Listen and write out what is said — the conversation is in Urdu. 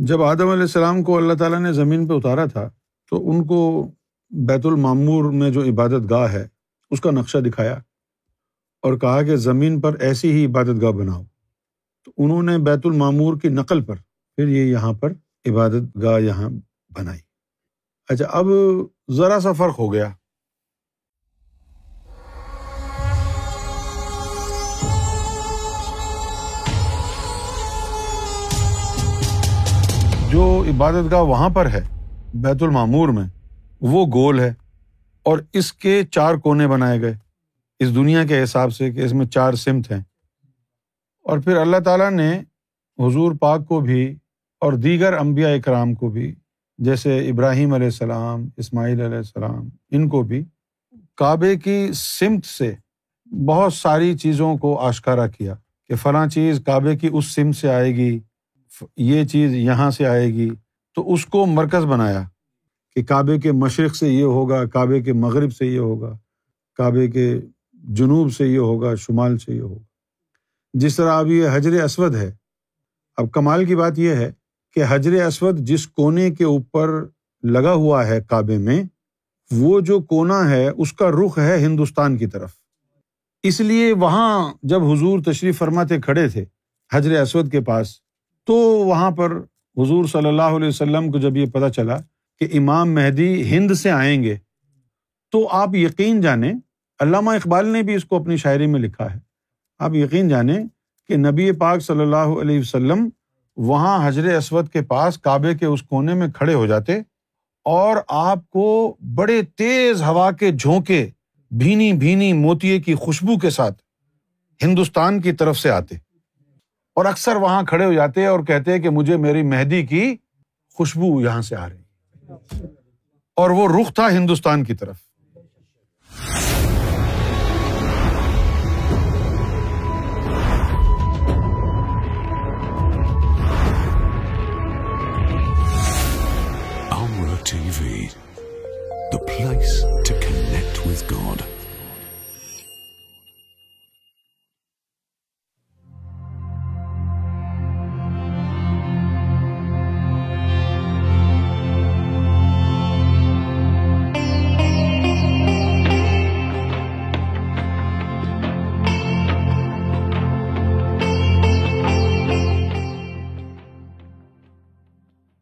جب آدم علیہ السلام کو اللہ تعالیٰ نے زمین پہ اتارا تھا، تو ان کو بیت المامور میں جو عبادت گاہ ہے، اس کا نقشہ دکھایا اور کہا کہ زمین پر ایسی ہی عبادت گاہ بناؤ۔ تو انہوں نے بیت المامور کی نقل پر پھر یہ یہاں پر عبادت گاہ یہاں بنائی۔ اچھا اب ذرا سا فرق ہو گیا۔ جو عبادت گاہ وہاں پر ہے، بیت المامور میں، وہ گول ہے اور اس کے چار کونے بنائے گئے۔ اس دنیا کے حساب سے کہ اس میں چار سمت ہیں۔ اور پھر اللہ تعالیٰ نے حضور پاک کو بھی اور دیگر انبیاء اکرام کو بھی، جیسے ابراہیم علیہ السلام، اسماعیل علیہ السلام، ان کو بھی کعبے کی سمت سے بہت ساری چیزوں کو آشکارا کیا کہ فلاں چیز کعبے کی اس سمت سے آئے گی۔ یہ چیز یہاں سے آئے گی۔ تو اس کو مرکز بنایا کہ کعبے کے مشرق سے یہ ہوگا، کعبے کے مغرب سے یہ ہوگا، کعبے کے جنوب سے یہ ہوگا، شمال سے یہ ہوگا۔ جس طرح اب یہ حجر اسود ہے، اب کمال کی بات یہ ہے کہ حجر اسود جس کونے کے اوپر لگا ہوا ہے کعبے میں، وہ جو کونا ہے، اس کا رخ ہے ہندوستان کی طرف۔ اس لیے وہاں جب حضور تشریف فرماتے کھڑے تھے حجر اسود کے پاس تو وہاں پر حضور صلی اللہ علیہ وسلم کو جب یہ پتہ چلا کہ امام مہدی ہند سے آئیں گے، تو آپ یقین جانیں، علامہ اقبال نے بھی اس کو اپنی شاعری میں لکھا ہے۔ آپ یقین جانیں کہ نبی پاک صلی اللہ علیہ وسلم وہاں حضر اسود کے پاس کعبے کے اس کونے میں کھڑے ہو جاتے اور آپ کو بڑے تیز ہوا کے جھونکے، بھینی بھینی موتیے کی خوشبو کے ساتھ ہندوستان کی طرف سے آتے۔ اور اکثر وہاں کھڑے ہو جاتے اور کہتے کہ مجھے میری مہندی کی خوشبو یہاں سے آ رہی اور وہ رخ تھا ہندوستان کی طرف ٹی وی دا پلیس ٹو کنیکٹ.